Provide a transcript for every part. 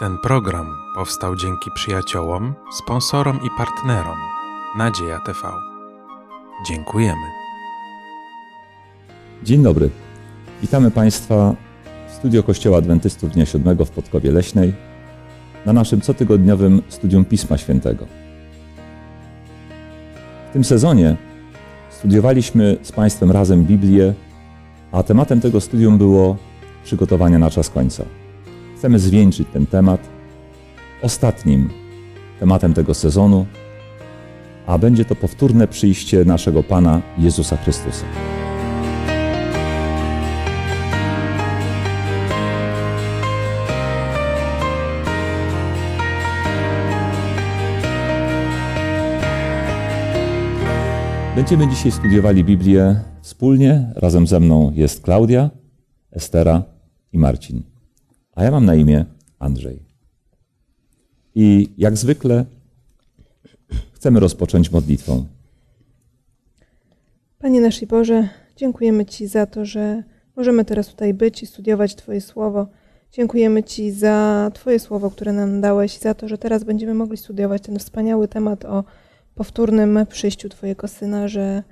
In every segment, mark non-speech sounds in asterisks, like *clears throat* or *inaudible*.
Ten program powstał dzięki przyjaciołom, sponsorom i partnerom Nadzieja TV. Dziękujemy. Dzień dobry. Witamy Państwa w studio Kościoła Adwentystów Dnia Siódmego w Podkowie Leśnej na naszym cotygodniowym studium Pisma Świętego. W tym sezonie studiowaliśmy z Państwem razem Biblię, a tematem tego studium było przygotowania na czas końca. Chcemy zwieńczyć ten temat ostatnim tematem tego sezonu, a będzie to powtórne przyjście naszego Pana Jezusa Chrystusa. Będziemy dzisiaj studiowali Biblię wspólnie. Razem ze mną jest Klaudia, Estera i Marcin. A ja mam na imię Andrzej. I jak zwykle chcemy rozpocząć modlitwą. Panie nasz Boże, dziękujemy Ci za to, że możemy teraz tutaj być i studiować Twoje słowo. Dziękujemy Ci za Twoje słowo, które nam dałeś, za to, że teraz będziemy mogli studiować ten wspaniały temat o powtórnym przyjściu Twojego Syna, że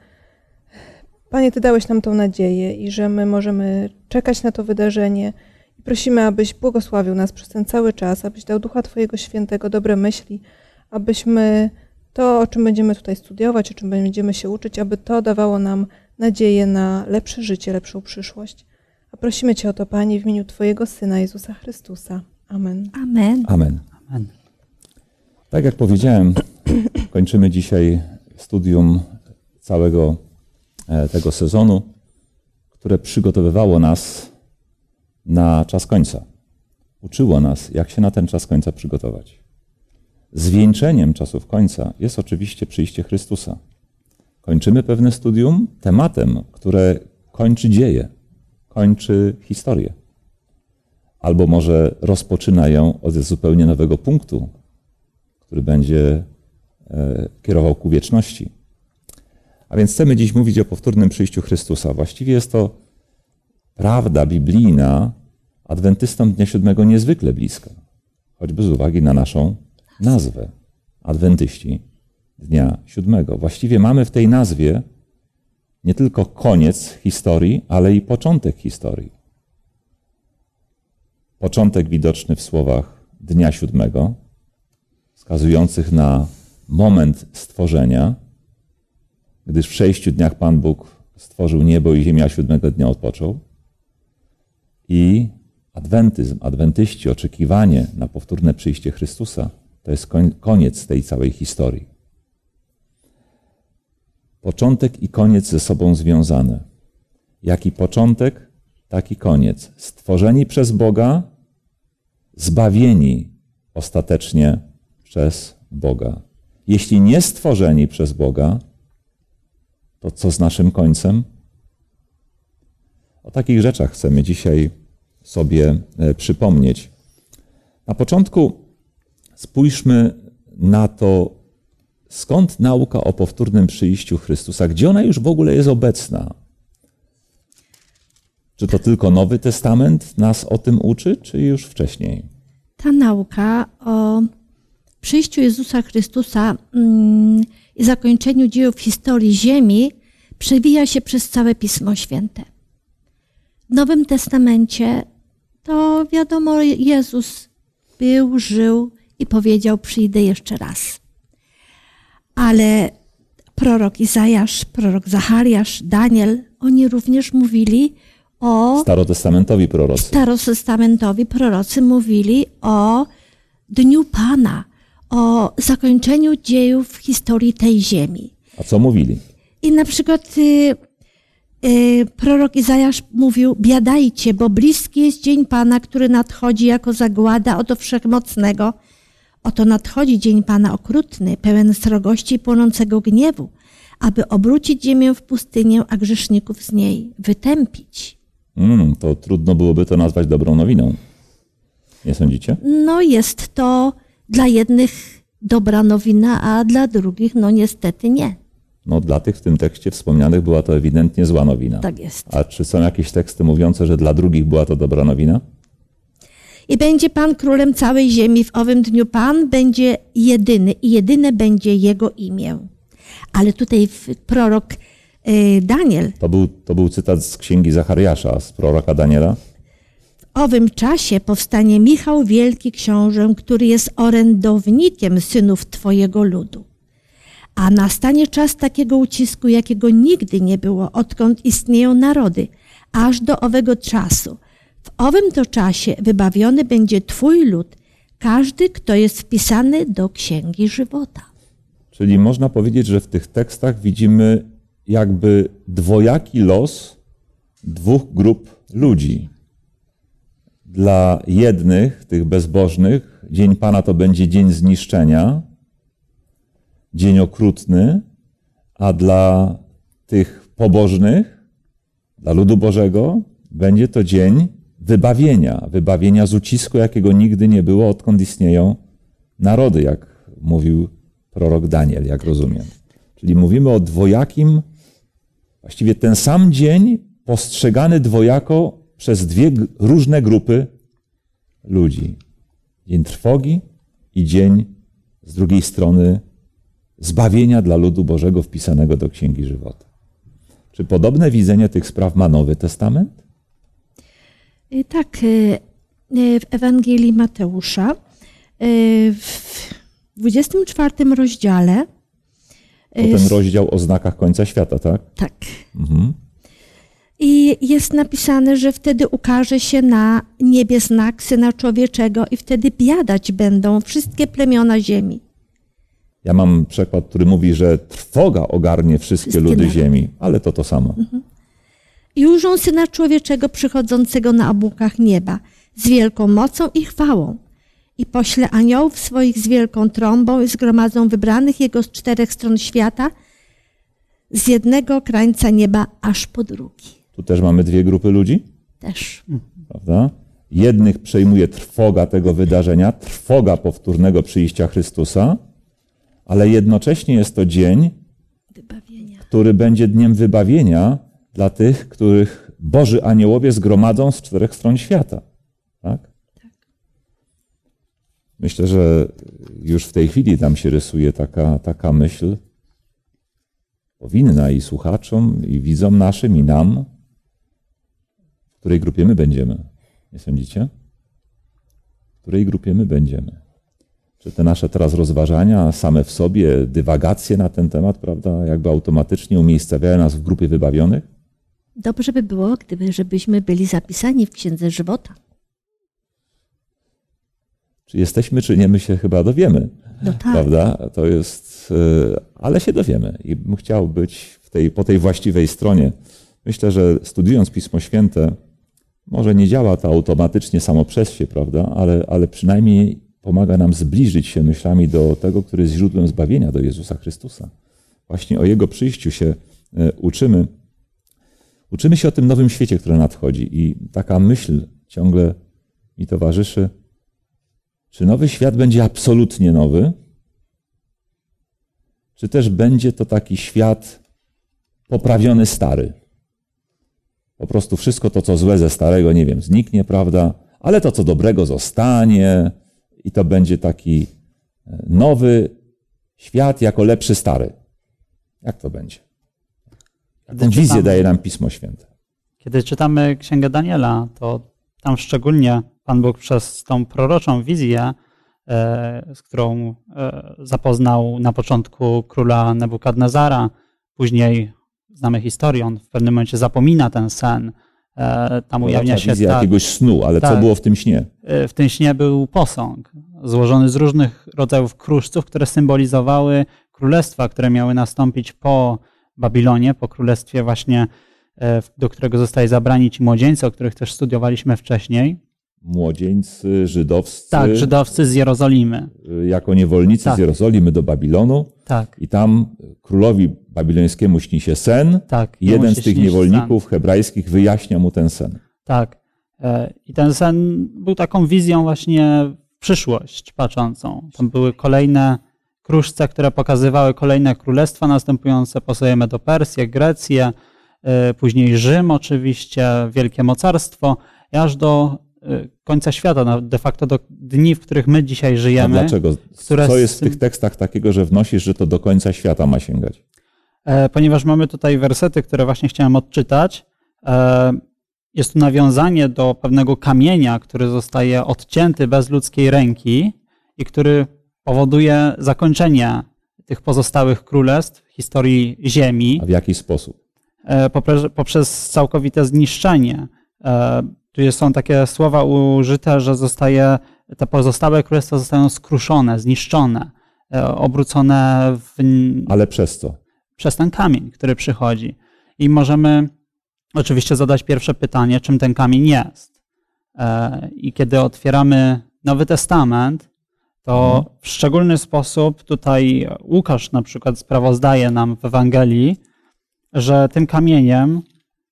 Panie, Ty dałeś nam tą nadzieję i że my możemy czekać na to wydarzenie. I prosimy, abyś błogosławił nas przez ten cały czas, abyś dał Ducha Twojego Świętego, dobre myśli, abyśmy to, o czym będziemy tutaj studiować, o czym będziemy się uczyć, aby to dawało nam nadzieję na lepsze życie, lepszą przyszłość. A prosimy Cię o to, Panie, w imieniu Twojego Syna Jezusa Chrystusa. Amen. Amen. Amen. Amen. Tak jak powiedziałem, *clears throat* kończymy dzisiaj studium całego e, tego sezonu, które przygotowywało nas na czas końca. Uczyło nas, jak się na ten czas końca przygotować. Zwieńczeniem czasów końca jest oczywiście przyjście Chrystusa. Kończymy pewne studium tematem, które kończy dzieje, kończy historię. Albo może rozpoczyna ją od zupełnie nowego punktu, który będzie e, kierował ku wieczności. A więc chcemy dziś mówić o powtórnym przyjściu Chrystusa. Właściwie jest to prawda biblijna adwentystom Dnia Siódmego niezwykle bliska, choćby z uwagi na naszą nazwę Adwentyści Dnia Siódmego. Właściwie mamy w tej nazwie nie tylko koniec historii, ale i początek historii. Początek widoczny w słowach Dnia Siódmego, wskazujących na moment stworzenia, gdyż w sześciu dniach Pan Bóg stworzył niebo i ziemię, a siódmego dnia odpoczął. I adwentyzm, adwentyści, oczekiwanie na powtórne przyjście Chrystusa, to jest koniec tej całej historii. Początek i koniec ze sobą związane. Jaki początek, taki koniec. Stworzeni przez Boga, zbawieni ostatecznie przez Boga. Jeśli nie stworzeni przez Boga, to co z naszym końcem? O takich rzeczach chcemy dzisiaj sobie e, przypomnieć. Na początku spójrzmy na to, skąd nauka o powtórnym przyjściu Chrystusa, gdzie ona już w ogóle jest obecna. Czy to tylko Nowy Testament nas o tym uczy, czy już wcześniej? Ta nauka o przyjściu Jezusa Chrystusa mm, i zakończeniu dziejów historii Ziemi przewija się przez całe Pismo Święte. W Nowym Testamencie to wiadomo, Jezus był, żył i powiedział: Przyjdę jeszcze raz. Ale prorok Izajasz, prorok Zachariasz, Daniel, oni również mówili o. Starotestamentowi prorocy. Starotestamentowi prorocy mówili o Dniu Pana, o zakończeniu dziejów w historii tej ziemi. A co mówili? I na przykład y, prorok Izajasz mówił: Biadajcie, bo bliski jest dzień Pana, który nadchodzi jako zagłada oto wszechmocnego. Oto nadchodzi dzień Pana okrutny, pełen srogości i płonącego gniewu, aby obrócić ziemię w pustynię, a grzeszników z niej wytępić. Mm, to trudno byłoby to nazwać dobrą nowiną. Nie sądzicie? No, jest to dla jednych dobra nowina, a dla drugich, no niestety nie. No, dla tych w tym tekście wspomnianych była to ewidentnie zła nowina. Tak jest. A czy są jakieś teksty mówiące, że dla drugich była to dobra nowina? I będzie Pan królem całej ziemi. W owym dniu Pan będzie jedyny i jedyne będzie Jego imię. Ale tutaj prorok y, Daniel. To był, to był cytat z księgi Zachariasza, z proroka Daniela. W owym czasie powstanie Michał, wielki książę, który jest orędownikiem synów Twojego ludu. A nastanie czas takiego ucisku, jakiego nigdy nie było, odkąd istnieją narody, aż do owego czasu. W owym to czasie wybawiony będzie Twój lud, każdy, kto jest wpisany do księgi żywota. Czyli można powiedzieć, że w tych tekstach widzimy jakby dwojaki los dwóch grup ludzi. Dla jednych, tych bezbożnych, dzień Pana to będzie dzień zniszczenia, dzień okrutny, a dla tych pobożnych, dla ludu Bożego, będzie to dzień wybawienia, wybawienia z ucisku, jakiego nigdy nie było, odkąd istnieją narody, jak mówił prorok Daniel, jak rozumiem. Czyli mówimy o dwojakim, właściwie ten sam dzień postrzegany dwojako przez dwie różne grupy ludzi. Dzień trwogi i dzień z drugiej strony zbawienia dla ludu Bożego wpisanego do Księgi Żywota. Czy podobne widzenie tych spraw ma Nowy Testament? Y, tak, y, y, w Ewangelii Mateusza w 24 rozdziale. To ten rozdział o znakach końca świata, tak? Tak. Mhm. I jest napisane, że wtedy ukaże się na niebie znak Syna Człowieczego i wtedy biadać będą wszystkie plemiona ziemi. Ja mam przykład, który mówi, że trwoga ogarnie wszystkie, wszystkie ludy narody. ziemi, ale to to samo. Mhm. I ujrzą Syna Człowieczego przychodzącego na obłokach nieba z wielką mocą i chwałą. I pośle aniołów swoich z wielką trąbą i zgromadzą wybranych Jego z czterech stron świata, z jednego krańca nieba aż po drugi. Tu też mamy dwie grupy ludzi? Też. Prawda? Jednych przejmuje trwoga tego wydarzenia, trwoga powtórnego przyjścia Chrystusa, ale jednocześnie jest to dzień, wybawienia. który będzie dniem wybawienia dla tych, których Boży aniołowie zgromadzą z czterech stron świata. Tak? tak? Myślę, że już w tej chwili tam się rysuje taka, taka myśl, powinna i słuchaczom, i widzom naszym, i nam, w której grupie my będziemy. Nie sądzicie? W której grupie my będziemy? Czy te nasze teraz rozważania same w sobie, dywagacje na ten temat, prawda, jakby automatycznie umiejscawiają nas w grupie wybawionych? Dobrze by było, gdyby, żebyśmy byli zapisani w Księdze Żywota. Czy jesteśmy, czy nie, my się chyba dowiemy. No tak. Prawda? To jest, e, ale się dowiemy i bym chciał być w tej, po tej właściwej stronie. Myślę, że studiując Pismo Święte, może nie działa to automatycznie samo przez się, prawda, ale, ale przynajmniej pomaga nam zbliżyć się myślami do tego, który jest źródłem zbawienia, do Jezusa Chrystusa. Właśnie o Jego przyjściu się e, uczymy. Uczymy się o tym nowym świecie, który nadchodzi i taka myśl ciągle mi towarzyszy, czy nowy świat będzie absolutnie nowy, czy też będzie to taki świat poprawiony stary. Po prostu wszystko to, co złe ze starego, nie wiem, zniknie, prawda? Ale to, co dobrego zostanie, i to będzie taki e, nowy świat jako lepszy stary. Jak to będzie? Jaką wizję daje nam Pismo Święte? Kiedy czytamy Księgę Daniela, to tam szczególnie Pan Bóg przez tą proroczą wizję, e, z którą e, zapoznał na początku króla Nebukadnezara, później znamy historię, on w pewnym momencie zapomina ten sen, tam ujawnia się wizja tak, jakiegoś snu, ale tak, co było w tym śnie? E, w tym śnie był posąg złożony z różnych rodzajów kruszców, które symbolizowały królestwa, które miały nastąpić po Babilonie, po królestwie właśnie, e, do którego zostali zabrani ci młodzieńcy, o których też studiowaliśmy wcześniej młodzieńcy żydowscy. Tak, żydowscy z Jerozolimy. Jako niewolnicy tak. z Jerozolimy do Babilonu. Tak. I tam królowi babilońskiemu śni się sen. Tak. I jeden z tych niewolników sen. hebrajskich wyjaśnia mu ten sen. Tak. E, I ten sen był taką wizją właśnie w przyszłość patrzącą. Tam były kolejne kruszce, które pokazywały kolejne królestwa następujące po sobie Medo-Persję, Grecję, e, później Rzym oczywiście, wielkie mocarstwo, aż do y, końca świata, de facto do dni, w których my dzisiaj A żyjemy. dlaczego? które Co jest w tych tekstach takiego, że wnosisz, że to do końca świata ma sięgać? E, ponieważ mamy tutaj wersety, które właśnie chciałem odczytać. E, Jest tu nawiązanie do pewnego kamienia, który zostaje odcięty bez ludzkiej ręki i który powoduje zakończenie tych pozostałych królestw w historii Ziemi A w jaki sposób? e, poprzez, poprzez całkowite zniszczenie. Tu są takie słowa użyte, że zostaje, te pozostałe królestwa zostają skruszone, zniszczone, e, obrócone w Ale przez co? przez ten kamień, który przychodzi. I możemy oczywiście zadać pierwsze pytanie, czym ten kamień jest. E, I kiedy otwieramy Nowy Testament, to w szczególny sposób tutaj Łukasz na przykład sprawozdaje nam w Ewangelii, że tym kamieniem,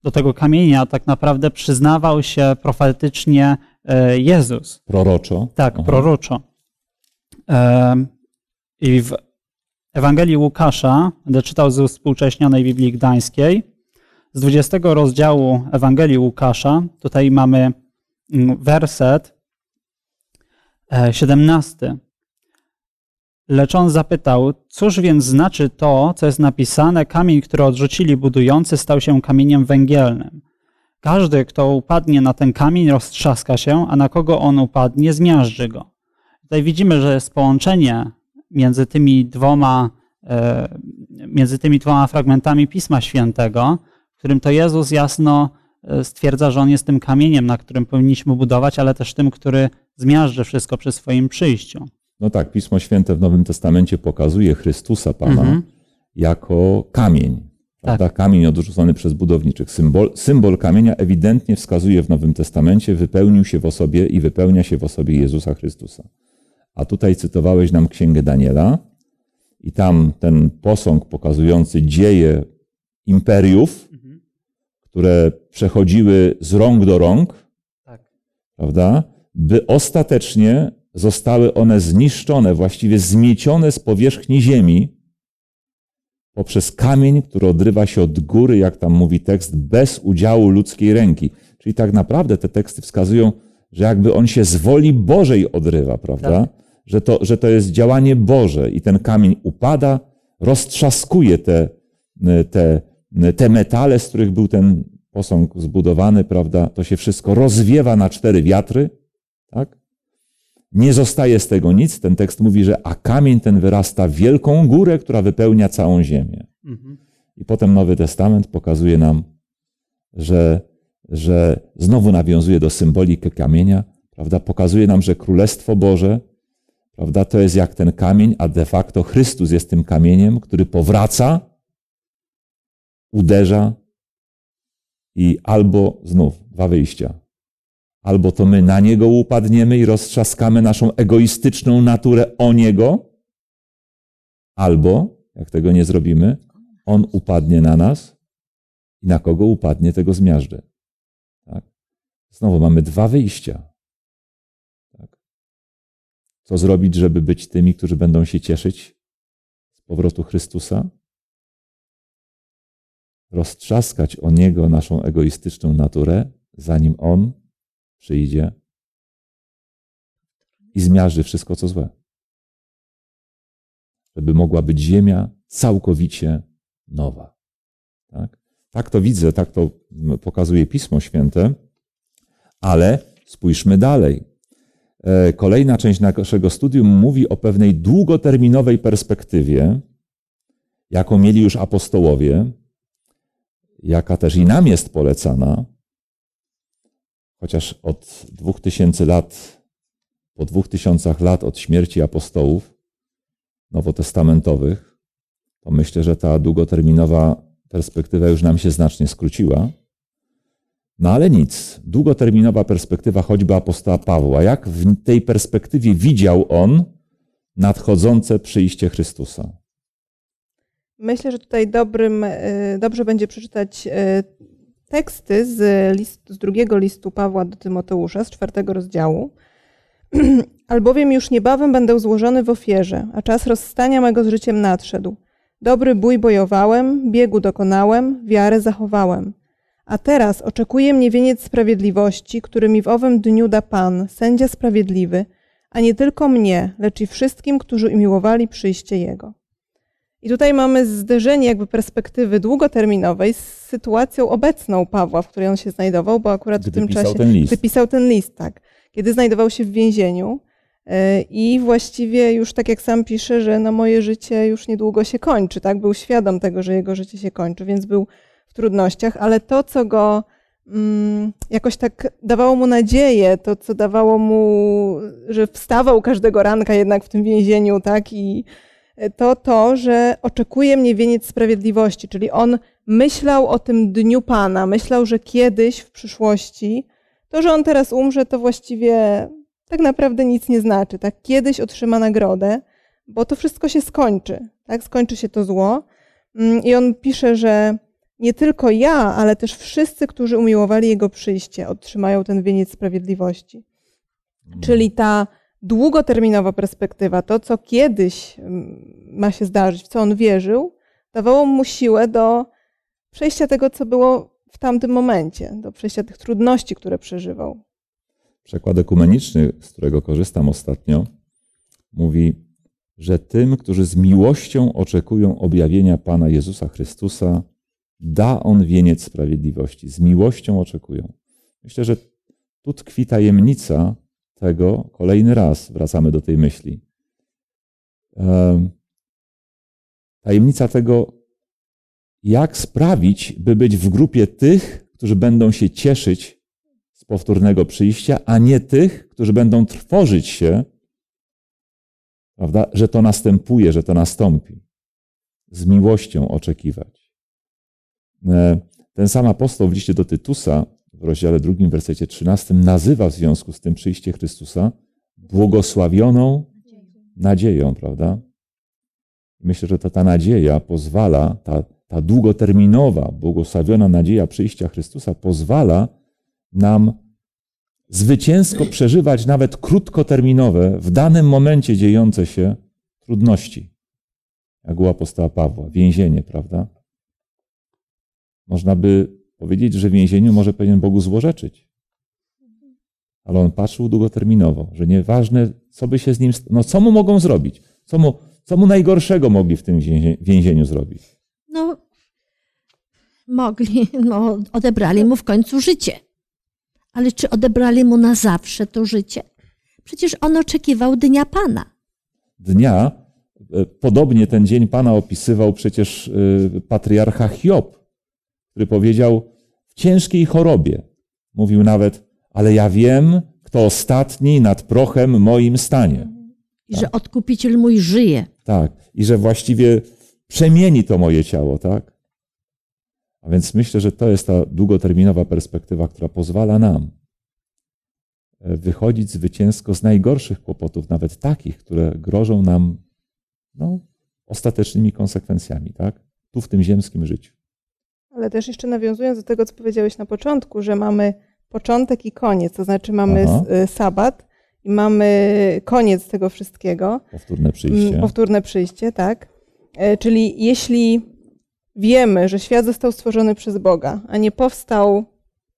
do tego kamienia tak naprawdę przyznawał się profetycznie e, Jezus. Proroczo? Tak, Aha. proroczo. Em, I w Ewangelii Łukasza, będę czytał ze współcześnionej Biblii Gdańskiej, z 20 rozdziału Ewangelii Łukasza, tutaj mamy mm, werset e, 17. Lecz on zapytał, cóż więc znaczy to, co jest napisane, kamień, który odrzucili budujący, stał się kamieniem węgielnym. Każdy, kto upadnie na ten kamień, roztrzaska się, a na kogo on upadnie, zmiażdży go. Tutaj widzimy, że jest połączenie między tymi dwoma, e, między tymi dwoma fragmentami Pisma Świętego, w którym to Jezus jasno e, stwierdza, że on jest tym kamieniem, na którym powinniśmy budować, ale też tym, który zmiażdży wszystko przy swoim przyjściu. No tak, Pismo Święte w Nowym Testamencie pokazuje Chrystusa Pana Mhm. jako kamień. Prawda? Kamień odrzucony przez budowniczych. Symbol, symbol kamienia ewidentnie wskazuje w Nowym Testamencie, wypełnił się w osobie i wypełnia się w osobie Jezusa Chrystusa. A tutaj cytowałeś nam Księgę Daniela i tam ten posąg pokazujący dzieje imperiów, które przechodziły z rąk do rąk, Tak. prawda? By ostatecznie zostały one zniszczone, właściwie zmiecione z powierzchni ziemi poprzez kamień, który odrywa się od góry, jak tam mówi tekst, bez udziału ludzkiej ręki. Czyli tak naprawdę te teksty wskazują, że jakby on się z woli Bożej odrywa, prawda? Że, to, że to jest działanie Boże i ten kamień upada, roztrzaskuje te, te, te metale, z których był ten posąg zbudowany, prawda? To się wszystko rozwiewa na cztery wiatry, tak? Nie zostaje z tego nic. Ten tekst mówi, że a kamień ten wyrasta w wielką górę, która wypełnia całą ziemię. Mhm. I potem Nowy Testament pokazuje nam, że, że znowu nawiązuje do symboliki kamienia, prawda? Pokazuje nam, że Królestwo Boże, prawda, to jest jak ten kamień, a de facto Chrystus jest tym kamieniem, który powraca, uderza i albo znów dwa wyjścia. Albo to my na niego upadniemy i roztrzaskamy naszą egoistyczną naturę o niego, albo, jak tego nie zrobimy, on upadnie na nas i na kogo upadnie, tego zmiażdży. Tak? Znowu mamy dwa wyjścia. Tak? Co zrobić, żeby być tymi, którzy będą się cieszyć z powrotu Chrystusa? Roztrzaskać o Niego naszą egoistyczną naturę, zanim On przyjdzie i zmiażdży wszystko, co złe. Żeby mogła być ziemia całkowicie nowa. Tak? tak to widzę, tak to pokazuje Pismo Święte, ale spójrzmy dalej. E, Kolejna część naszego studium mówi o pewnej długoterminowej perspektywie, jaką mieli już apostołowie, jaka też i nam jest polecana, chociaż od dwóch tysięcy lat, po dwóch tysiącach lat od śmierci apostołów nowotestamentowych, to myślę, że ta długoterminowa perspektywa już nam się znacznie skróciła. No ale nic, długoterminowa perspektywa choćby apostoła Pawła. Jak w tej perspektywie widział on nadchodzące przyjście Chrystusa? Myślę, że tutaj dobrym, y, dobrze będzie przeczytać y, teksty z, list, z drugiego listu Pawła do Tymoteusza, z czwartego rozdziału. *clears throat* Albowiem już niebawem będę złożony w ofierze, a czas rozstania mego z życiem nadszedł. Dobry bój bojowałem, biegu dokonałem, wiarę zachowałem. A teraz oczekuje mnie wieniec sprawiedliwości, który mi w owym dniu da Pan, sędzia sprawiedliwy, a nie tylko mnie, lecz i wszystkim, którzy umiłowali przyjście Jego. I tutaj mamy zderzenie jakby perspektywy długoterminowej z sytuacją obecną Pawła, w której on się znajdował, bo akurat Gdy w tym czasie, ten list. gdy pisał ten list, tak, kiedy znajdował się w więzieniu e, i właściwie już tak jak sam pisze, że no moje życie już niedługo się kończy, tak, był świadom tego, że jego życie się kończy, więc był w trudnościach, ale to, co go mm, jakoś tak dawało mu nadzieję, to, co dawało mu, że wstawał każdego ranka jednak w tym więzieniu, tak, i to to, że oczekuje mnie wieniec sprawiedliwości, czyli on myślał o tym dniu Pana, myślał, że kiedyś w przyszłości, to, że on teraz umrze, to właściwie tak naprawdę nic nie znaczy, tak, kiedyś otrzyma nagrodę, bo to wszystko się skończy, tak, skończy się to zło. Mm, I on pisze, że nie tylko ja, ale też wszyscy, którzy umiłowali Jego przyjście, otrzymają ten wieniec sprawiedliwości. Czyli ta długoterminowa perspektywa, to co kiedyś mm, ma się zdarzyć, w co on wierzył, dawało mu siłę do przejścia tego, co było w tamtym momencie, do przejścia tych trudności, które przeżywał. Przekład ekumeniczny, z którego korzystam ostatnio, mówi, że tym, którzy z miłością oczekują objawienia Pana Jezusa Chrystusa, da On wieniec sprawiedliwości. Z miłością oczekują. Myślę, że tu tkwi tajemnica tego, kolejny raz wracamy do tej myśli. Em, Tajemnica tego, jak sprawić, by być w grupie tych, którzy będą się cieszyć z powtórnego przyjścia, a nie tych, którzy będą trwożyć się, prawda, że to następuje, że to nastąpi. Z miłością oczekiwać. E, Ten sam apostoł w liście do Tytusa, w rozdziale drugim, wersecie 13, nazywa w związku z tym przyjście Chrystusa błogosławioną nadzieją, prawda? Myślę, że to ta nadzieja pozwala, ta, ta długoterminowa, błogosławiona nadzieja przyjścia Chrystusa pozwala nam zwycięsko przeżywać nawet krótkoterminowe, w danym momencie dziejące się trudności. Jak u apostoła Pawła, więzienie, prawda? Można by powiedzieć, że w więzieniu może powinien Bogu złorzeczyć. Ale on patrzył długoterminowo, że nieważne, co by się z nim, no co mu mogą zrobić, co mu, co mu najgorszego mogli w tym więzie- więzieniu zrobić. No, mogli, no, odebrali mu w końcu życie. Ale czy odebrali mu na zawsze to życie? Przecież on oczekiwał dnia Pana. dnia. E, Podobnie ten dzień Pana opisywał przecież e, patriarcha Hiob, który powiedział w ciężkiej chorobie. Mówił nawet, ale ja wiem, kto ostatni nad prochem moim stanie. I że odkupiciel mój żyje. Tak. I że właściwie przemieni to moje ciało, tak? A więc myślę, że to jest ta długoterminowa perspektywa, która pozwala nam e, wychodzić zwycięsko z najgorszych kłopotów, nawet takich, które grożą nam no, ostatecznymi konsekwencjami, tak? Tu w tym ziemskim życiu. Ale też jeszcze nawiązując do tego, co powiedziałeś na początku, że mamy początek i koniec, to znaczy mamy Aha. y, sabat i mamy koniec tego wszystkiego. Powtórne przyjście. Mm, Powtórne przyjście, tak. E, Czyli jeśli wiemy, że świat został stworzony przez Boga, a nie powstał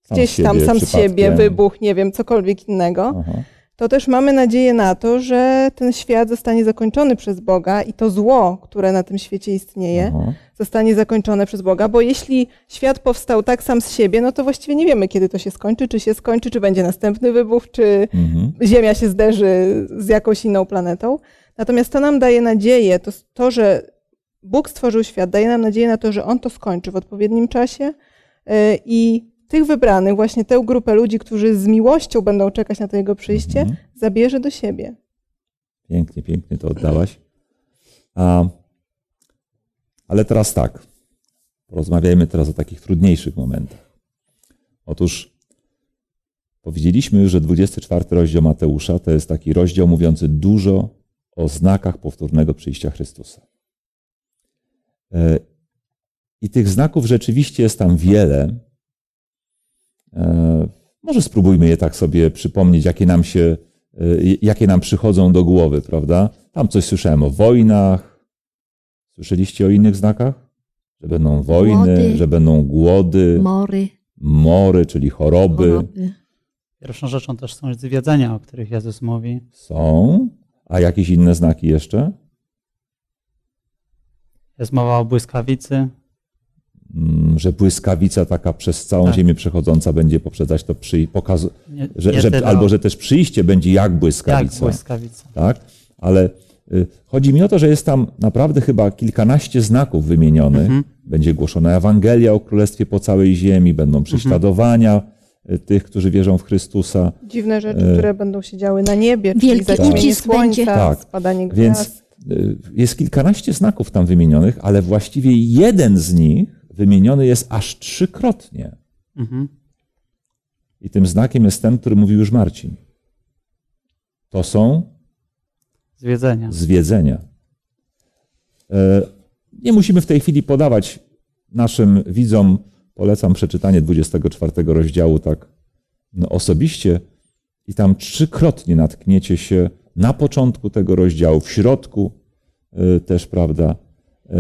Sam gdzieś tam siebie, sam z siebie, wybuch, nie wiem, cokolwiek innego, Aha. To też mamy nadzieję na to, że ten świat zostanie zakończony przez Boga i to zło, które na tym świecie istnieje, Aha. zostanie zakończone przez Boga, bo jeśli świat powstał tak sam z siebie, no to właściwie nie wiemy, kiedy to się skończy, czy się skończy, czy będzie następny wybuch, czy Mhm. Ziemia się zderzy z jakąś inną planetą. Natomiast to nam daje nadzieję, to, to, że Bóg stworzył świat, daje nam nadzieję na to, że On to skończy w odpowiednim czasie yy, i tych wybranych, właśnie tę grupę ludzi, którzy z miłością będą czekać na to Jego przyjście, Mhm. zabierze do siebie. Pięknie, pięknie to oddałaś. A, ale teraz tak. Porozmawiajmy teraz o takich trudniejszych momentach. Otóż powiedzieliśmy już, że 24 rozdział Mateusza to jest taki rozdział mówiący dużo o znakach powtórnego przyjścia Chrystusa. E, I tych znaków rzeczywiście jest tam wiele. E, Może spróbujmy je tak sobie przypomnieć, jakie nam się, e, jakie nam przychodzą do głowy, prawda? Tam coś słyszałem o wojnach. Słyszeliście o innych znakach? Że będą wojny, Głody. że będą głody, Mory. mory, czyli choroby. choroby. Pierwszą rzeczą też są zwiedzenia, o których Jezus mówi. Są. A jakieś inne znaki jeszcze? Jest mowa o błyskawicy, Że błyskawica taka przez całą Tak. ziemię przechodząca będzie poprzedzać to przy, pokazu, nie, że, nie że, albo że też przyjście będzie jak jak błyskawica. błyskawica. tak? Ale y, chodzi mi o to, że jest tam naprawdę chyba kilkanaście znaków wymienionych. Mhm. Będzie głoszona Ewangelia o Królestwie po całej ziemi, będą prześladowania y, tych, którzy wierzą w Chrystusa. Dziwne rzeczy, E, które będą się działy na niebie, czyli Wielki zaćmienie ucisk słońca, będzie. Tak. spadanie Więc gwiazd. y, jest kilkanaście znaków tam wymienionych, ale właściwie jeden z nich wymieniony jest aż trzykrotnie. Mhm. I tym znakiem jest ten, który mówił już Marcin. To są Zwiedzenia. zwiedzenia. E, Nie musimy w tej chwili podawać naszym widzom, polecam przeczytanie 24 rozdziału tak no, osobiście i tam trzykrotnie natkniecie się na początku tego rozdziału, w środku e, też, prawda, e,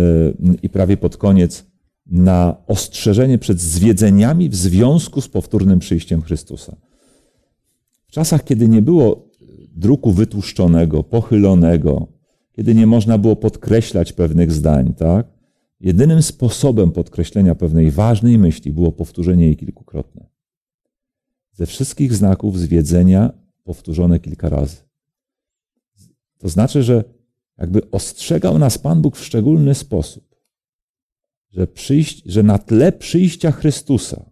i prawie pod koniec na ostrzeżenie przed zwiedzeniami w związku z powtórnym przyjściem Chrystusa. W czasach, kiedy nie było druku wytłuszczonego, pochylonego, kiedy nie można było podkreślać pewnych zdań, tak? Jedynym sposobem podkreślenia pewnej ważnej myśli było powtórzenie jej kilkukrotne. Ze wszystkich znaków zwiedzenia powtórzone kilka razy. To znaczy, że jakby ostrzegał nas Pan Bóg w szczególny sposób, że, przyjść, że na tle przyjścia Chrystusa,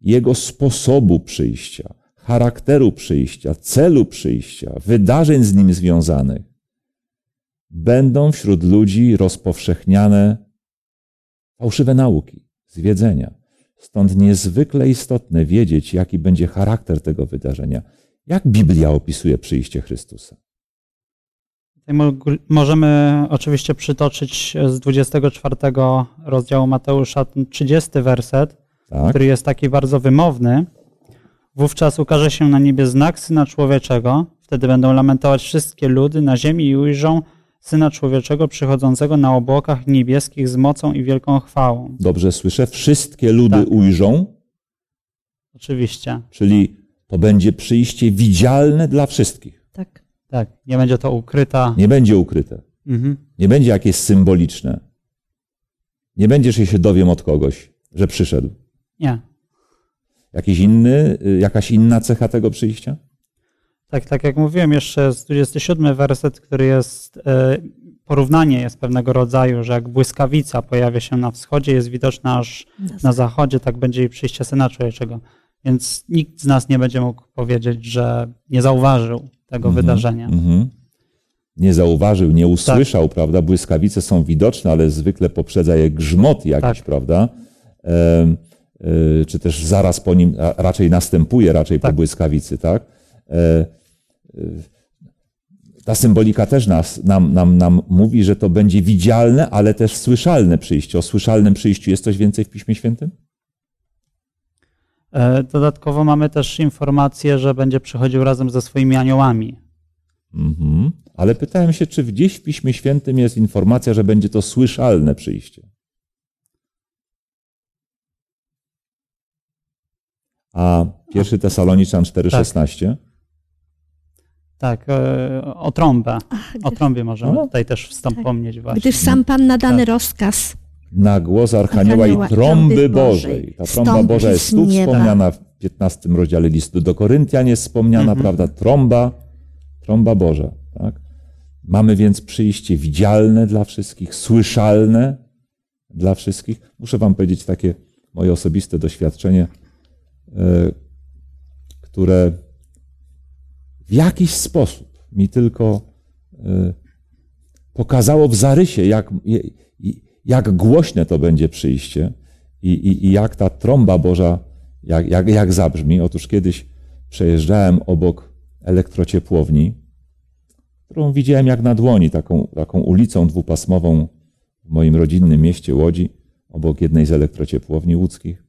Jego sposobu przyjścia, charakteru przyjścia, celu przyjścia, wydarzeń z nim związanych, będą wśród ludzi rozpowszechniane fałszywe nauki, zwiedzenia. Stąd niezwykle istotne wiedzieć, jaki będzie charakter tego wydarzenia. Jak Biblia opisuje przyjście Chrystusa? Możemy oczywiście przytoczyć z 24 rozdziału Mateusza ten 30 werset, Tak? który jest taki bardzo wymowny. Wówczas ukaże się na niebie znak Syna Człowieczego. Wtedy będą lamentować wszystkie ludy na ziemi i ujrzą Syna Człowieczego przychodzącego na obłokach niebieskich z mocą i wielką chwałą. Dobrze słyszę? Wszystkie ludy Tak. ujrzą, Oczywiście. czyli to będzie przyjście widzialne dla wszystkich. Tak. Tak, nie będzie to ukryta. Nie będzie ukryte. Mhm. Nie będzie jakieś symboliczne. Nie będzie, że się dowiem od kogoś, że przyszedł. Nie. Jakiś inny, y, jakaś inna cecha tego przyjścia? Tak, tak jak mówiłem, jeszcze z 27 werset, który jest, e, porównanie jest pewnego rodzaju, że jak błyskawica pojawia się na wschodzie, jest widoczna aż na zachodzie, tak będzie i przyjście Syna Człowieczego. Więc nikt z nas nie będzie mógł powiedzieć, że nie zauważył tego wydarzenia. Mhm. Nie zauważył, nie usłyszał, prawda? Błyskawice są widoczne, ale zwykle poprzedza je grzmot jakiś, Tak. prawda? E, e, czy też zaraz po nim, raczej następuje raczej po Tak. błyskawicy, tak? E, e, ta symbolika też nas, nam, nam, nam mówi, że to będzie widzialne, ale też słyszalne przyjście. O słyszalnym przyjściu jest coś więcej w Piśmie Świętym? E, Dodatkowo mamy też informację, że będzie przychodził razem ze swoimi aniołami. Mhm. Ale pytałem się, czy gdzieś w Piśmie Świętym jest informacja, że będzie to słyszalne przyjście. A pierwszy Tesaloniczan 4,16? Tak, e, o trąbę. O trąbie możemy O. tutaj też wspomnieć właśnie. Gdyż sam Pan nadany Tak. rozkaz Na głos Archanioła Archanioła i trąby trąby Bożej. Ta trąba Boża jest tu nieba. wspomniana w 15 rozdziale listu do Koryntian jest wspomniana, Mhm. prawda? Trąba, trąba Boża. Tak? Mamy więc przyjście widzialne dla wszystkich, słyszalne dla wszystkich. Muszę wam powiedzieć takie moje osobiste doświadczenie, e, które w jakiś sposób mi tylko e, pokazało w zarysie, jak, jak głośne to będzie przyjście i, i, i jak ta trąba Boża, jak, jak, jak zabrzmi. Otóż kiedyś przejeżdżałem obok elektrociepłowni, którą widziałem jak na dłoni, taką, taką ulicą dwupasmową w moim rodzinnym mieście Łodzi, obok jednej z elektrociepłowni łódzkich,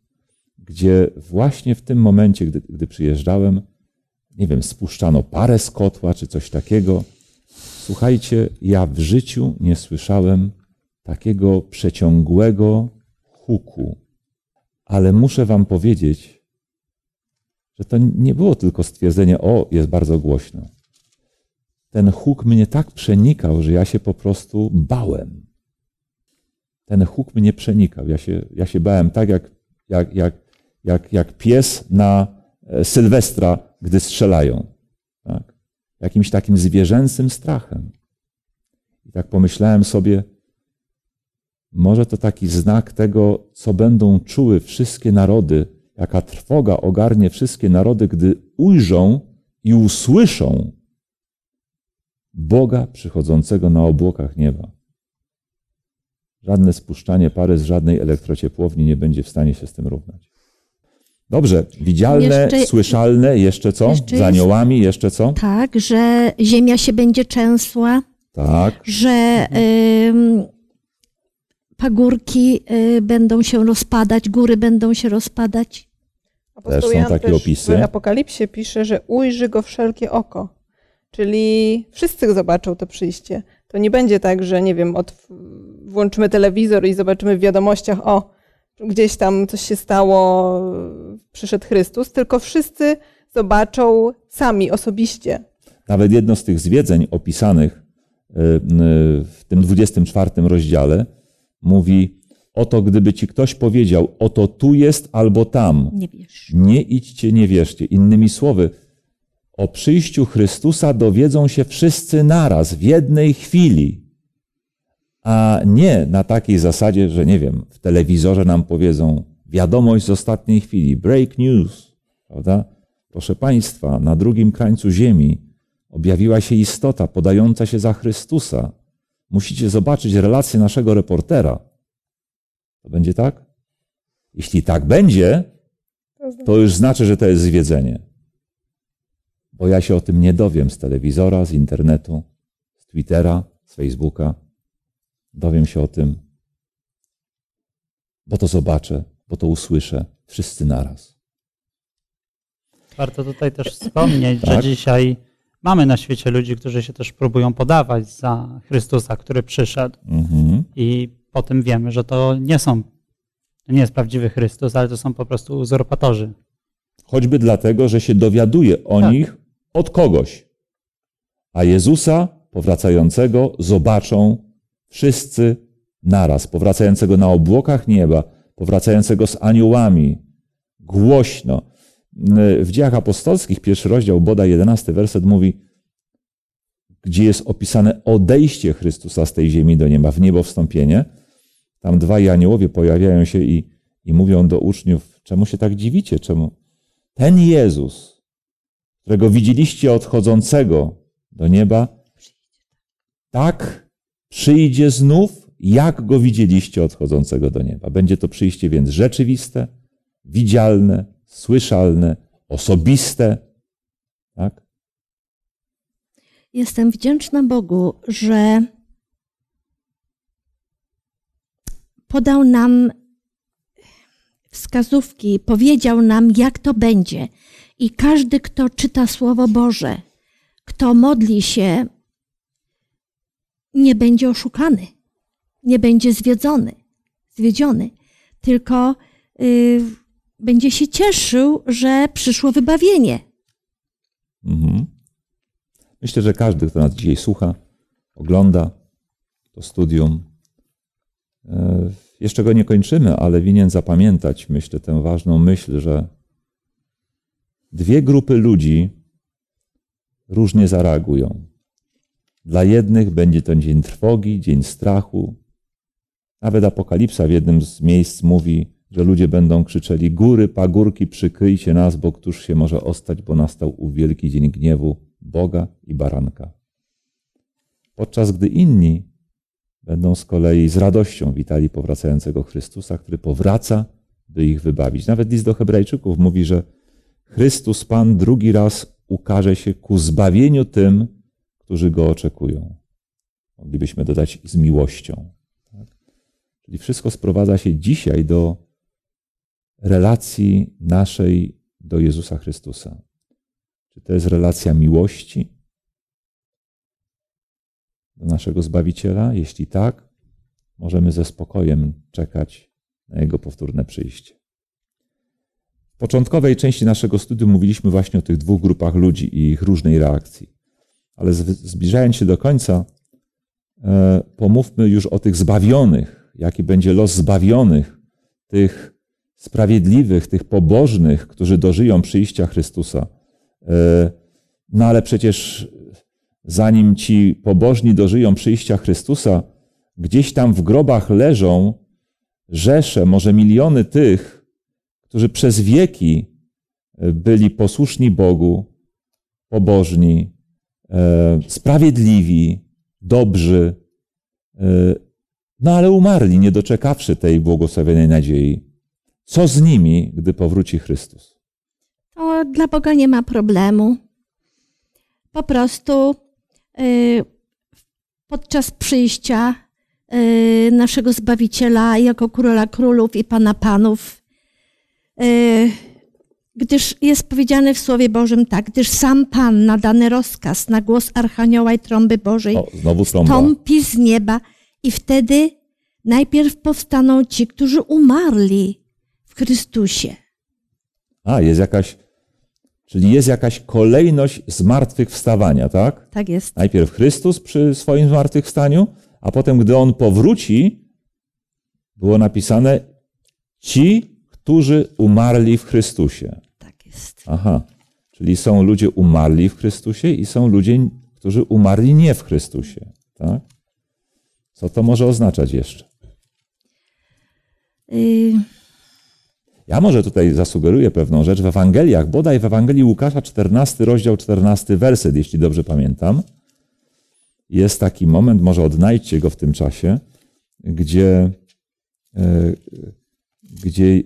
gdzie właśnie w tym momencie, gdy, gdy przyjeżdżałem, nie wiem, spuszczano parę z kotła czy coś takiego. Słuchajcie, ja w życiu nie słyszałem takiego przeciągłego huku, Ale muszę Wam powiedzieć, że to nie było tylko stwierdzenie, o, jest bardzo głośno. Ten huk mnie tak przenikał, że ja się po prostu bałem. Ten huk mnie przenikał. Ja się, ja się bałem tak, jak, jak, jak, jak, jak pies na e, Sylwestra, gdy strzelają. Tak? Jakimś takim zwierzęcym strachem. I tak pomyślałem sobie, może to taki znak tego, co będą czuły wszystkie narody, jaka trwoga ogarnie wszystkie narody, gdy ujrzą i usłyszą Boga przychodzącego na obłokach nieba. Żadne spuszczanie pary z żadnej elektrociepłowni nie będzie w stanie się z tym równać. Dobrze, widzialne, Jeszcze- słyszalne, jeszcze co? jeszcze Z aniołami, jeszcze co? Tak, że ziemia się będzie trzęsła, Tak, że pagórki y, będą się rozpadać, góry będą się rozpadać. Też są takie też opisy. W Apokalipsie pisze, że ujrzy go wszelkie oko. Czyli wszyscy zobaczą to przyjście. To nie będzie tak, że nie wiem, od, włączymy telewizor i zobaczymy w wiadomościach, o, gdzieś tam coś się stało, przyszedł Chrystus, tylko wszyscy zobaczą sami, osobiście. Nawet jedno z tych zwiedzeń opisanych y, y, w tym 24 rozdziale mówi: Oto, gdyby ci ktoś powiedział, oto tu jest albo tam, Nie wiesz. nie idźcie, nie wierzcie. Innymi słowy, o przyjściu Chrystusa dowiedzą się wszyscy naraz, w jednej chwili. A nie na takiej zasadzie, że nie wiem, w telewizorze nam powiedzą wiadomość z ostatniej chwili, break news, prawda? Proszę Państwa, na drugim krańcu ziemi objawiła się istota podająca się za Chrystusa. Musicie zobaczyć relację naszego reportera. To będzie tak? Jeśli tak będzie, to już znaczy, że to jest zwiedzenie. Bo ja się o tym nie dowiem z telewizora, z internetu, z Twittera, z Facebooka. Dowiem się o tym, bo to zobaczę, bo to usłyszę wszyscy naraz. Warto tutaj też wspomnieć, Tak. że dzisiaj mamy na świecie ludzi, którzy się też próbują podawać za Chrystusa, który przyszedł. Mhm. I po tym wiemy, że to nie są, to nie jest prawdziwy Chrystus, ale to są po prostu uzurpatorzy. Choćby dlatego, że się dowiaduje o Tak. nich od kogoś. A Jezusa powracającego zobaczą wszyscy naraz, powracającego na obłokach nieba, powracającego z aniołami, głośno. W dziejach apostolskich, pierwszy rozdział, bodaj jedenasty werset mówi, gdzie jest opisane odejście Chrystusa z tej ziemi do nieba, w niebo wstąpienie. Tam dwaj aniołowie pojawiają się i, i mówią do uczniów, czemu się tak dziwicie, czemu? Ten Jezus, którego widzieliście odchodzącego do nieba, tak przyjdzie znów, jak go widzieliście odchodzącego do nieba. Będzie to przyjście więc rzeczywiste, widzialne, słyszalne, osobiste. Tak? Jestem wdzięczna Bogu, że podał nam wskazówki, powiedział nam, jak to będzie. I każdy, kto czyta Słowo Boże, kto modli się, nie będzie oszukany, nie będzie zwiedzony, zwiedziony, tylko y, będzie się cieszył, że przyszło wybawienie. Mhm. Myślę, że każdy, kto nas dzisiaj słucha, ogląda to studium, e, jeszcze go nie kończymy, ale winien zapamiętać, myślę, tę ważną myśl, że dwie grupy ludzi różnie zareagują. Dla jednych będzie to dzień trwogi, dzień strachu. Nawet Apokalipsa w jednym z miejsc mówi, że ludzie będą krzyczeli: Góry, pagórki, przykryjcie nas, bo któż się może ostać, bo nastał ów wielki dzień gniewu Boga i baranka. Podczas gdy inni będą z kolei z radością witali powracającego Chrystusa, który powraca, by ich wybawić. Nawet list do Hebrajczyków mówi, że Chrystus Pan drugi raz ukaże się ku zbawieniu tym, którzy go oczekują. Moglibyśmy dodać z miłością. Tak? Czyli wszystko sprowadza się dzisiaj do relacji naszej do Jezusa Chrystusa. Czy to jest relacja miłości do naszego Zbawiciela? Jeśli tak, możemy ze spokojem czekać na Jego powtórne przyjście. W początkowej części naszego studium mówiliśmy właśnie o tych dwóch grupach ludzi i ich różnej reakcji. Ale zbliżając się do końca, e, pomówmy już o tych zbawionych, jaki będzie los zbawionych, tych sprawiedliwych, tych pobożnych, którzy dożyją przyjścia Chrystusa. E, no ale przecież zanim ci pobożni dożyją przyjścia Chrystusa, gdzieś tam w grobach leżą rzesze, może miliony tych, którzy przez wieki e, byli posłuszni Bogu, pobożni, e, sprawiedliwi, dobrzy, no ale umarli, nie doczekawszy tej błogosławionej nadziei. Co z nimi, gdy powróci Chrystus? To dla Boga nie ma problemu. Po prostu yy, podczas przyjścia yy, naszego Zbawiciela jako Króla Królów i Pana Panów, yy, gdyż jest powiedziane w Słowie Bożym tak, gdyż sam Pan nadany rozkaz na głos Archanioła i trąby Bożej o, znowu stąpi z nieba i wtedy najpierw powstaną ci, którzy umarli Chrystusie. A, jest jakaś, czyli jest jakaś kolejność zmartwychwstawania, tak? Tak jest. Najpierw Chrystus przy swoim zmartwychwstaniu, a potem, gdy On powróci, było napisane ci, którzy umarli w Chrystusie. Tak jest. Aha, czyli są ludzie umarli w Chrystusie i są ludzie, którzy umarli nie w Chrystusie, tak? Co to może oznaczać jeszcze? Y ja może tutaj zasugeruję pewną rzecz. W Ewangeliach, bodaj w Ewangelii Łukasza, 14 rozdział, 14 werset, jeśli dobrze pamiętam, jest taki moment, może odnajdźcie go w tym czasie, gdzie, e, gdzie e,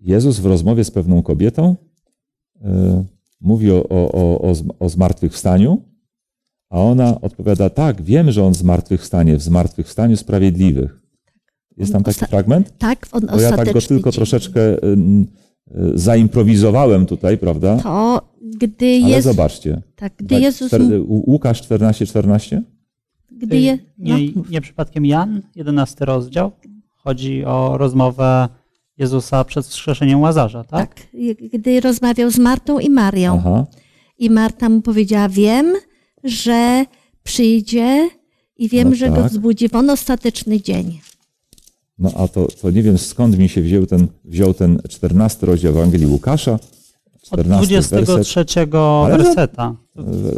Jezus w rozmowie z pewną kobietą e, mówi o, o, o, o zmartwychwstaniu, a ona odpowiada, tak, wiem, że On zmartwychwstanie, w zmartwychwstaniu sprawiedliwych. Jest tam taki fragment? Tak, on Bo ja tak go tylko dzień. troszeczkę y, zaimprowizowałem tutaj, prawda? To gdy Ale Jezus... zobaczcie. Tak, gdy Jezus... Łukasz 14, 14? Gdy je... no. nie, nie przypadkiem Jan, 11 rozdział, chodzi o rozmowę Jezusa przed wskrzeszeniem Łazarza, tak? Tak, gdy rozmawiał z Martą i Marią. Aha. I Marta mu powiedziała, wiem, że przyjdzie i wiem, no że tak. go wzbudzi w on ostateczny dzień. No a to, to nie wiem skąd mi się wziął ten, wziął ten 14 rozdział Ewangelii Łukasza. 14 Od 23 werset. werseta.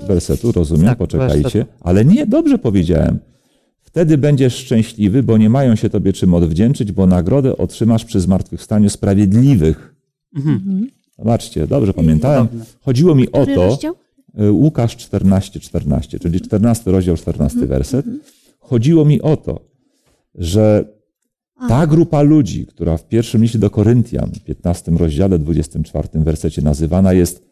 Wersetu, rozumiem, tak, poczekajcie. Werset. Ale nie, dobrze powiedziałem. Wtedy będziesz szczęśliwy, bo nie mają się tobie czym odwdzięczyć, bo nagrodę otrzymasz przy zmartwychwstaniu sprawiedliwych. Mhm. Zobaczcie, dobrze pamiętałem. Chodziło mi o to, y, Łukasz 14, 14, czyli 14 rozdział, 14 mhm. werset. Mhm. Chodziło mi o to, że ta grupa ludzi, która w pierwszym liście do Koryntian, 15 rozdziale, 24 wersecie nazywana jest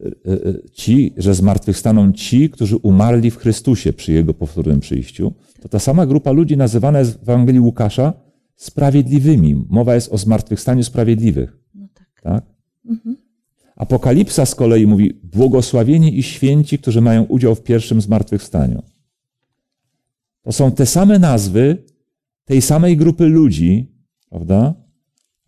e, e, ci, że zmartwychwstaną ci, którzy umarli w Chrystusie przy Jego powtórnym przyjściu, to ta sama grupa ludzi nazywana jest w Ewangelii Łukasza sprawiedliwymi. Mowa jest o zmartwychwstaniu sprawiedliwych. No tak. tak? Mhm. Apokalipsa z kolei mówi błogosławieni i święci, którzy mają udział w pierwszym zmartwychwstaniu. To są te same nazwy, tej samej grupy ludzi, prawda,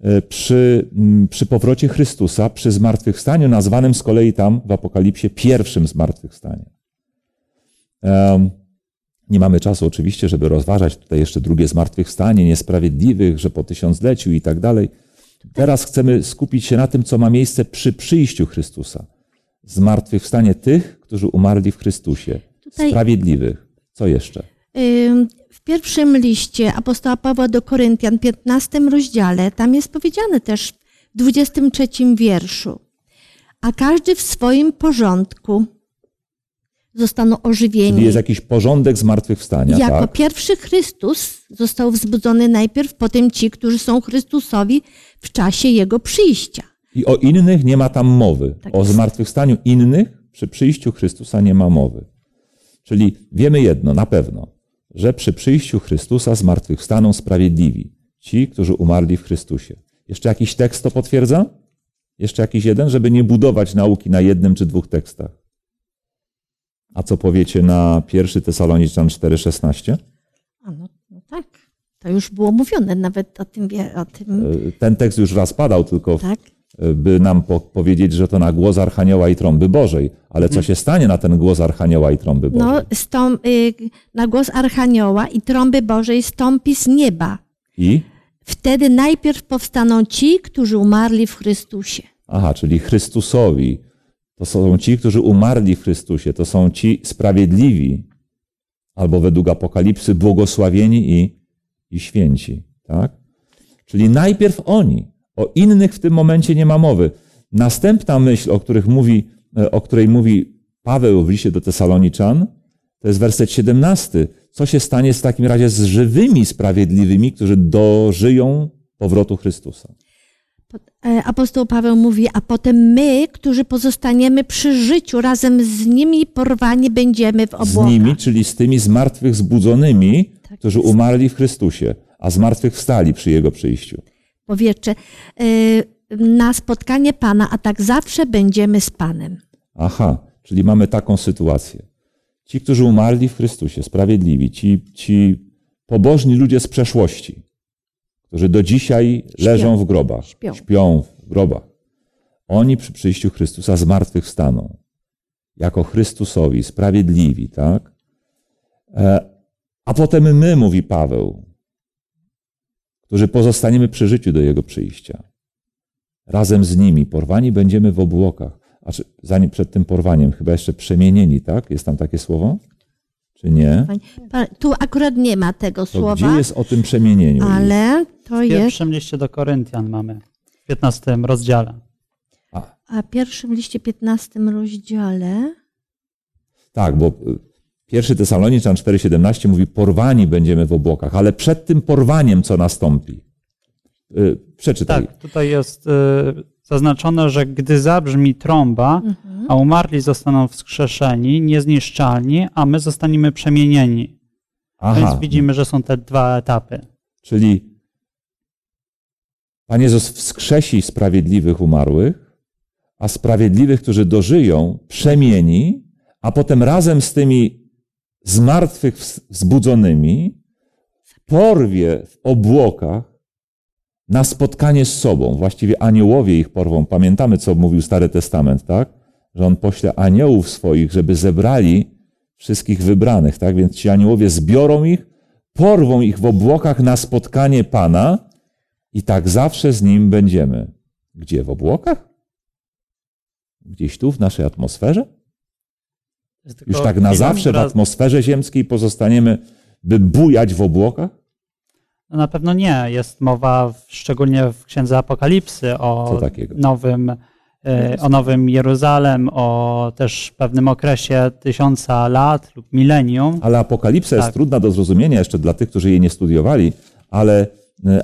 e, przy, przy powrocie Chrystusa, przy zmartwychwstaniu, nazwanym z kolei tam w Apokalipsie pierwszym zmartwychwstaniem. Nie mamy czasu oczywiście, żeby rozważać tutaj jeszcze drugie zmartwychwstanie niesprawiedliwych, że po tysiącleciu i tak dalej. Teraz chcemy skupić się na tym, co ma miejsce przy przyjściu Chrystusa. Zmartwychwstanie tych, którzy umarli w Chrystusie. Sprawiedliwych. Co jeszcze? W pierwszym liście apostoła Pawła do Koryntian, 15 rozdziale, tam jest powiedziane też w 23 wierszu. A każdy w swoim porządku zostaną ożywieni. Czyli jest jakiś porządek zmartwychwstania. Jako tak? pierwszy Chrystus został wzbudzony najpierw, potem ci, którzy są Chrystusowi w czasie Jego przyjścia. I o innych nie ma tam mowy. Tak o zmartwychwstaniu innych przy przyjściu Chrystusa nie ma mowy. Czyli wiemy jedno na pewno że przy przyjściu Chrystusa zmartwychwstaną sprawiedliwi, ci, którzy umarli w Chrystusie. Jeszcze jakiś tekst to potwierdza? Jeszcze jakiś jeden, żeby nie budować nauki na jednym czy dwóch tekstach. A co powiecie na pierwszy Tesaloniczan 4,16? A no, no tak. To już było mówione nawet o tym, o tym E, Ten tekst już raz padał, tylko tak? By nam po powiedzieć, że to na głos Archanioła i trąby Bożej. Ale co się stanie na ten głos Archanioła i trąby Bożej? No, stąp, y, na głos Archanioła i trąby Bożej stąpi z nieba. I? Wtedy najpierw powstaną ci, którzy umarli w Chrystusie. Aha, czyli Chrystusowi. To są ci, którzy umarli w Chrystusie. To są ci sprawiedliwi, albo według Apokalipsy błogosławieni i, i święci. Tak? Czyli najpierw oni. O innych w tym momencie nie ma mowy. Następna myśl, o, mówi, e, o której mówi Paweł w liście do Tesaloniczan, to jest werset 17. Co się stanie w takim razie z żywymi sprawiedliwymi, którzy dożyją powrotu Chrystusa? E, Apostoł Paweł mówi, a potem my, którzy pozostaniemy przy życiu, razem z nimi porwani będziemy w z obłokach. nimi, czyli z tymi zmartwych zbudzonymi, Tak którzy umarli w Chrystusie, a zmartwych wstali przy Jego przyjściu. Powietrze. E, Na spotkanie Pana, a tak zawsze będziemy z Panem. Aha, czyli mamy taką sytuację. Ci, którzy umarli w Chrystusie, sprawiedliwi, ci, ci pobożni ludzie z przeszłości, którzy do dzisiaj leżą w grobach, Śpią. śpią w grobach, oni przy przyjściu Chrystusa zmartwych wstaną. Jako Chrystusowi, sprawiedliwi, tak? E, A potem my, mówi Paweł, którzy pozostaniemy przy życiu do Jego przyjścia. Razem z nimi porwani będziemy w obłokach. A czy, zanim przed tym porwaniem, chyba jeszcze przemienieni, tak? Jest tam takie słowo? Czy nie? Pa- Tu akurat nie ma tego To słowa, gdzie jest o tym przemienieniu? ale to W jest. pierwszym liście do Koryntian mamy, w 15 rozdziale. A w pierwszym liście 15 rozdziale. Tak, bo pierwszy Tesaloniczan 4,17 mówi, porwani będziemy w obłokach, ale przed tym porwaniem co nastąpi? Y, Przeczytaj. Tak, tutaj jest y, zaznaczone, że gdy zabrzmi trąba, Mhm. a umarli zostaną wskrzeszeni, niezniszczalni, a my zostaniemy przemienieni. Aha, Więc widzimy, że są te dwa etapy. czyli Pan Jezus wskrzesi sprawiedliwych umarłych, a sprawiedliwych, którzy dożyją, przemieni, a potem razem z tymi zmartwych wz- wzbudzonymi porwie w obłokach na spotkanie z sobą. Właściwie aniołowie ich porwą. Pamiętamy, co mówił Stary Testament, tak? Że on pośle aniołów swoich, żeby zebrali wszystkich wybranych, tak? Więc ci aniołowie zbiorą ich, porwą ich w obłokach na spotkanie Pana i tak zawsze z nim będziemy. Gdzie? W obłokach? Gdzieś tu, w naszej atmosferze? Jest Już tak na zawsze w atmosferze ziemskiej pozostaniemy, by bujać w obłokach? No na pewno nie. Jest mowa w, szczególnie w Księdze Apokalipsy o nowym, e, o nowym Jeruzalem, o też pewnym okresie tysiąca lat lub milenium. Ale apokalipsa jest Tak. trudna do zrozumienia jeszcze dla tych, którzy jej nie studiowali, ale,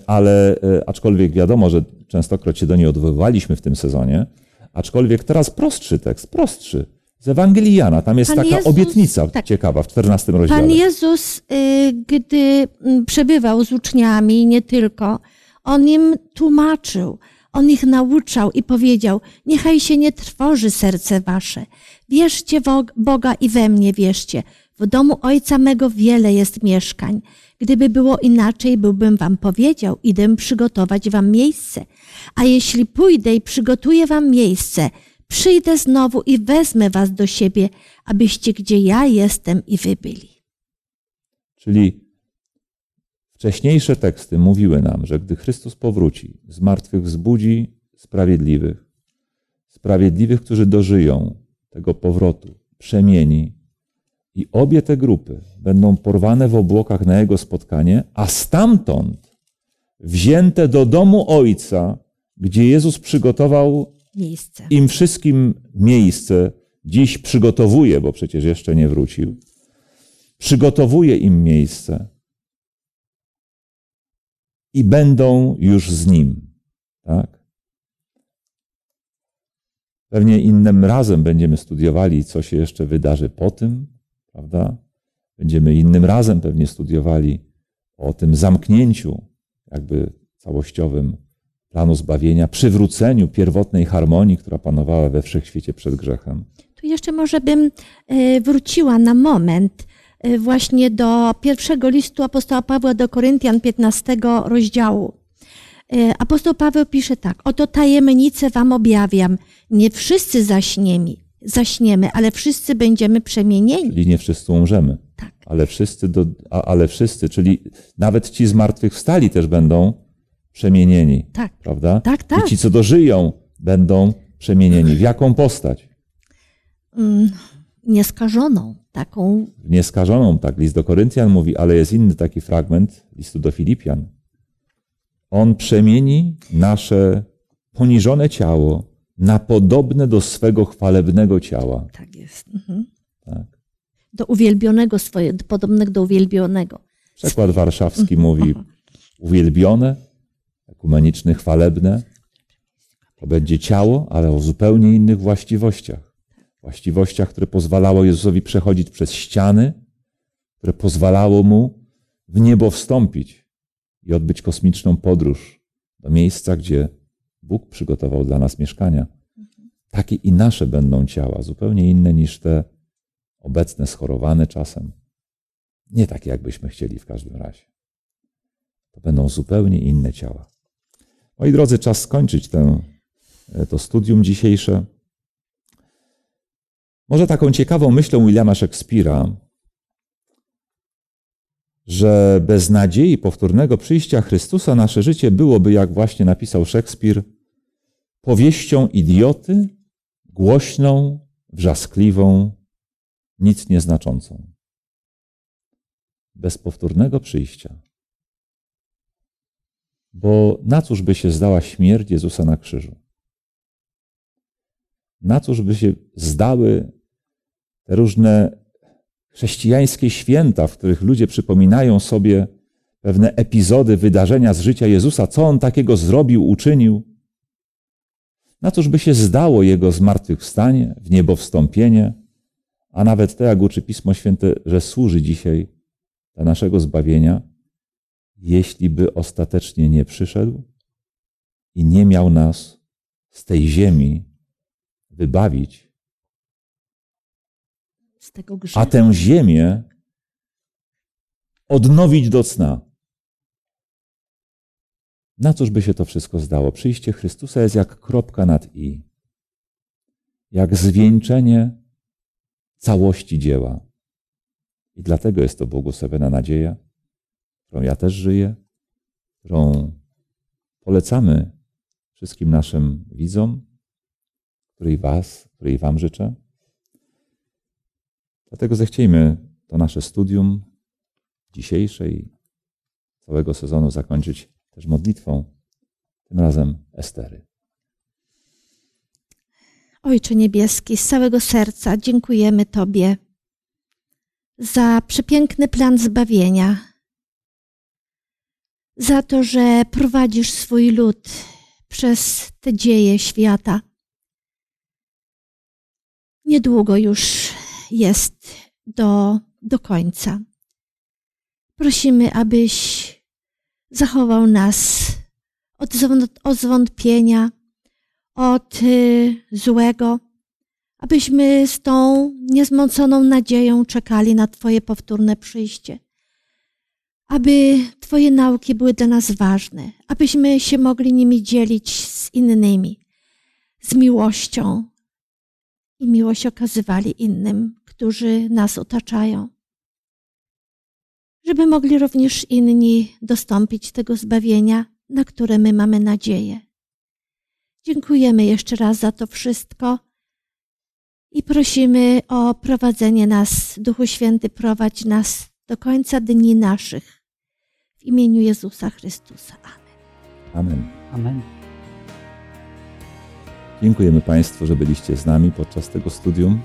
ale e, aczkolwiek wiadomo, że częstokroć się do niej odwoływaliśmy w tym sezonie, aczkolwiek teraz prostszy tekst, prostszy. Z Ewangelii Jana, tam jest Pan taka Jezus- obietnica tak. ciekawa w 14 rozdziale. Pan Jezus, y, gdy mm, przebywał z uczniami, nie tylko, on im tłumaczył, on ich nauczał i powiedział: Niechaj się nie trwoży serce wasze. Wierzcie w Boga i we mnie wierzcie. W domu Ojca mego wiele jest mieszkań. Gdyby było inaczej, byłbym wam powiedział, idę przygotować wam miejsce. A jeśli pójdę i przygotuję wam miejsce, przyjdę znowu i wezmę was do siebie, abyście gdzie ja jestem i wy byli. Czyli wcześniejsze teksty mówiły nam, że gdy Chrystus powróci, z martwych wzbudzi sprawiedliwych, sprawiedliwych, którzy dożyją tego powrotu, przemieni i obie te grupy będą porwane w obłokach na Jego spotkanie, a stamtąd wzięte do domu Ojca, gdzie Jezus przygotował Miejsce. im wszystkim miejsce, dziś przygotowuje, bo przecież jeszcze nie wrócił, przygotowuje im miejsce i będą już z nim. Tak? Pewnie innym razem będziemy studiowali, co się jeszcze wydarzy po tym, prawda? Będziemy innym razem pewnie studiowali o tym zamknięciu, jakby całościowym planu zbawienia, przywróceniu pierwotnej harmonii, która panowała we wszechświecie przed grzechem. Tu jeszcze może bym e, wróciła na moment y, właśnie do pierwszego listu apostoła Pawła do Koryntian 15 rozdziału. Y, Apostoł Paweł pisze tak: Oto tajemnicę wam objawiam. Nie wszyscy zaśniemy, zaśniemy, ale wszyscy będziemy przemienieni. Czyli nie wszyscy umrzemy. Tak. Ale wszyscy, do, ale wszyscy, czyli nawet ci zmartwychwstali też będą przemienieni, Tak, prawda? tak, tak. I ci, co dożyją, będą przemienieni. W jaką postać? Mm, Nieskażoną, taką nieskażoną, tak list do Koryntian mówi, ale jest inny taki fragment listu do Filipian. On przemieni nasze poniżone ciało na podobne do swego chwalebnego ciała. Tak jest. Mhm. Tak. Do uwielbionego swoje, do- podobnego do uwielbionego. Przekład warszawski mówi *laughs* uwielbione, ekumeniczny, chwalebne. To będzie ciało, ale o zupełnie innych właściwościach. Właściwościach, które pozwalało Jezusowi przechodzić przez ściany, które pozwalało mu w niebo wstąpić i odbyć kosmiczną podróż do miejsca, gdzie Bóg przygotował dla nas mieszkania. Takie i nasze będą ciała, zupełnie inne niż te obecne, schorowane czasem. Nie takie, jakbyśmy chcieli w każdym razie. To będą zupełnie inne ciała. Moi drodzy, czas skończyć tę, to studium dzisiejsze. Może taką ciekawą myślą Williama Shakespeare'a, że bez nadziei powtórnego przyjścia Chrystusa nasze życie byłoby, jak właśnie napisał Szekspir, powieścią idioty, głośną, wrzaskliwą, nic nieznaczącą bez powtórnego przyjścia. Bo na cóż by się zdała śmierć Jezusa na krzyżu? Na cóż by się zdały te różne chrześcijańskie święta, w których ludzie przypominają sobie pewne epizody, wydarzenia z życia Jezusa, co on takiego zrobił, uczynił? Na cóż by się zdało Jego zmartwychwstanie, w niebo wstąpienie, a nawet to, jak uczy Pismo Święte, że służy dzisiaj dla naszego zbawienia, jeśli by ostatecznie nie przyszedł i nie miał nas z tej ziemi wybawić, a tę ziemię odnowić do cna. Na cóż by się to wszystko zdało? Przyjście Chrystusa jest jak kropka nad i, jak zwieńczenie całości dzieła. I dlatego jest to błogosławiona nadzieja, którą ja też żyję, którą polecamy wszystkim naszym widzom, której Was, której Wam życzę. Dlatego zechciejmy to nasze studium dzisiejsze i całego sezonu zakończyć też modlitwą, tym razem Estery. Ojcze Niebieski, z całego serca dziękujemy Tobie za przepiękny plan zbawienia, za to, że prowadzisz swój lud przez te dzieje świata. Niedługo już jest do, do końca. Prosimy, abyś zachował nas od od zwątpienia, od y, złego, abyśmy z tą niezmąconą nadzieją czekali na Twoje powtórne przyjście. Aby Twoje nauki były dla nas ważne, abyśmy się mogli nimi dzielić z innymi, z miłością i miłość okazywali innym, którzy nas otaczają. Żeby mogli również inni dostąpić tego zbawienia, na które my mamy nadzieję. Dziękujemy jeszcze raz za to wszystko i prosimy o prowadzenie nas. Duchu Święty, prowadź nas do końca dni naszych. W imieniu Jezusa Chrystusa. Amen. Amen. Amen. Dziękujemy Państwu, że byliście z nami podczas tego studium.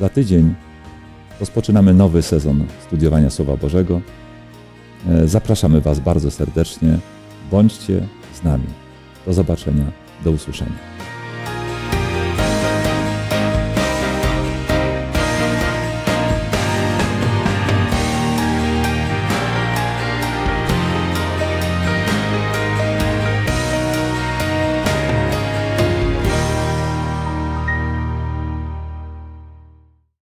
Za tydzień rozpoczynamy nowy sezon studiowania Słowa Bożego. E, Zapraszamy Was bardzo serdecznie. Bądźcie z nami. Do zobaczenia, do usłyszenia.